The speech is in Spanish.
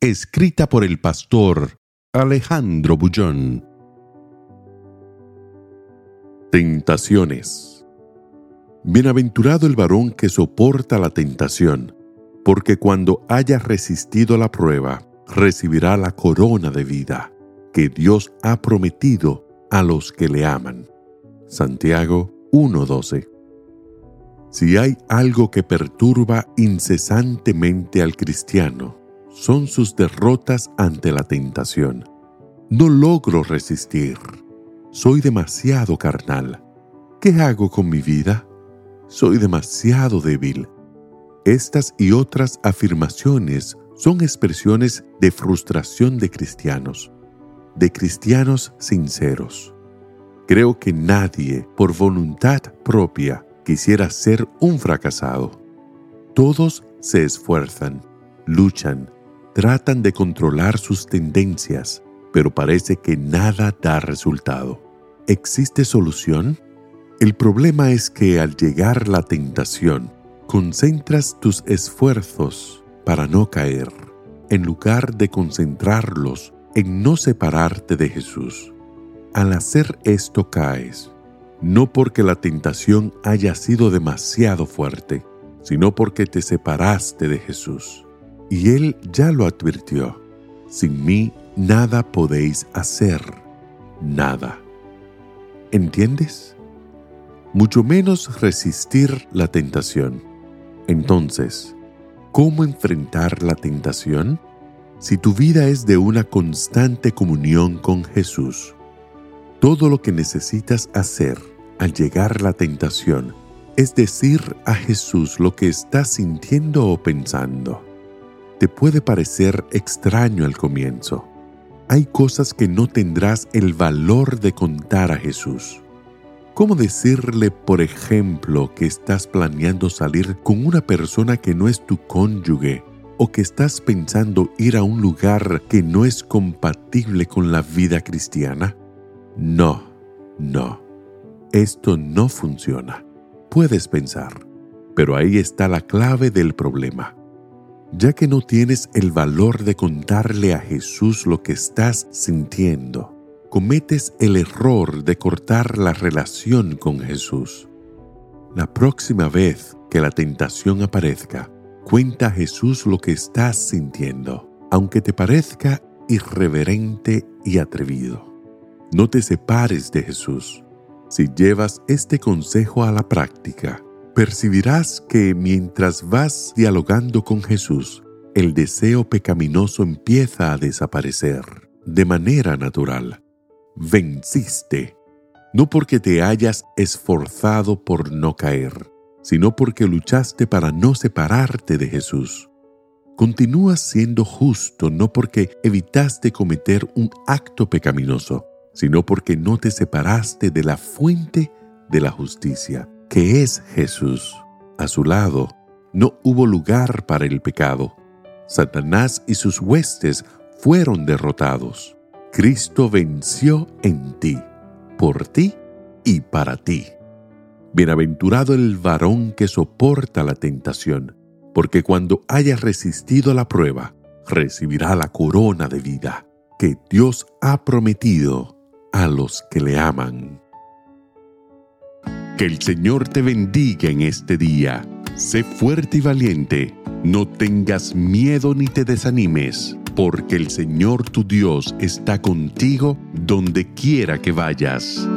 Escrita por el pastor Alejandro Bullón. Tentaciones. Bienaventurado el varón que soporta la tentación, porque cuando haya resistido la prueba, recibirá la corona de vida que Dios ha prometido a los que le aman. Santiago 1:12 Si hay algo que perturba incesantemente al cristiano, son sus derrotas ante la tentación. No logro resistir. Soy demasiado carnal. ¿Qué hago con mi vida? Soy demasiado débil. Estas y otras afirmaciones son expresiones de frustración de cristianos, de cristianos sinceros. Creo que nadie, por voluntad propia, quisiera ser un fracasado. Todos se esfuerzan, luchan, tratan de controlar sus tendencias, pero parece que nada da resultado. ¿Existe solución? El problema es que al llegar la tentación, concentras tus esfuerzos para no caer, en lugar de concentrarlos en no separarte de Jesús. Al hacer esto caes, no porque la tentación haya sido demasiado fuerte, sino porque te separaste de Jesús. Y Él ya lo advirtió, sin mí nada podéis hacer, nada. ¿Entiendes? Mucho menos resistir la tentación. Entonces, ¿cómo enfrentar la tentación? Si tu vida es de una constante comunión con Jesús, todo lo que necesitas hacer al llegar la tentación es decir a Jesús lo que estás sintiendo o pensando. Te puede parecer extraño al comienzo. Hay cosas que no tendrás el valor de contar a Jesús. ¿Cómo decirle, por ejemplo, que estás planeando salir con una persona que no es tu cónyuge o que estás pensando ir a un lugar que no es compatible con la vida cristiana? No, no. Esto no funciona. Puedes pensar, pero ahí está la clave del problema. Ya que no tienes el valor de contarle a Jesús lo que estás sintiendo, cometes el error de cortar la relación con Jesús. La próxima vez que la tentación aparezca, cuenta a Jesús lo que estás sintiendo, aunque te parezca irreverente y atrevido. No te separes de Jesús. Si llevas este consejo a la práctica, percibirás que mientras vas dialogando con Jesús, el deseo pecaminoso empieza a desaparecer de manera natural. Venciste, no porque te hayas esforzado por no caer, sino porque luchaste para no separarte de Jesús. Continúas siendo justo no porque evitaste cometer un acto pecaminoso, sino porque no te separaste de la fuente de la justicia, que es Jesús. A su lado no hubo lugar para el pecado. Satanás y sus huestes fueron derrotados. Cristo venció en ti, por ti y para ti. Bienaventurado el varón que soporta la tentación, porque cuando haya resistido la prueba, recibirá la corona de vida que Dios ha prometido a los que le aman. Que el Señor te bendiga en este día. Sé fuerte y valiente. No tengas miedo ni te desanimes, porque el Señor tu Dios está contigo donde quiera que vayas.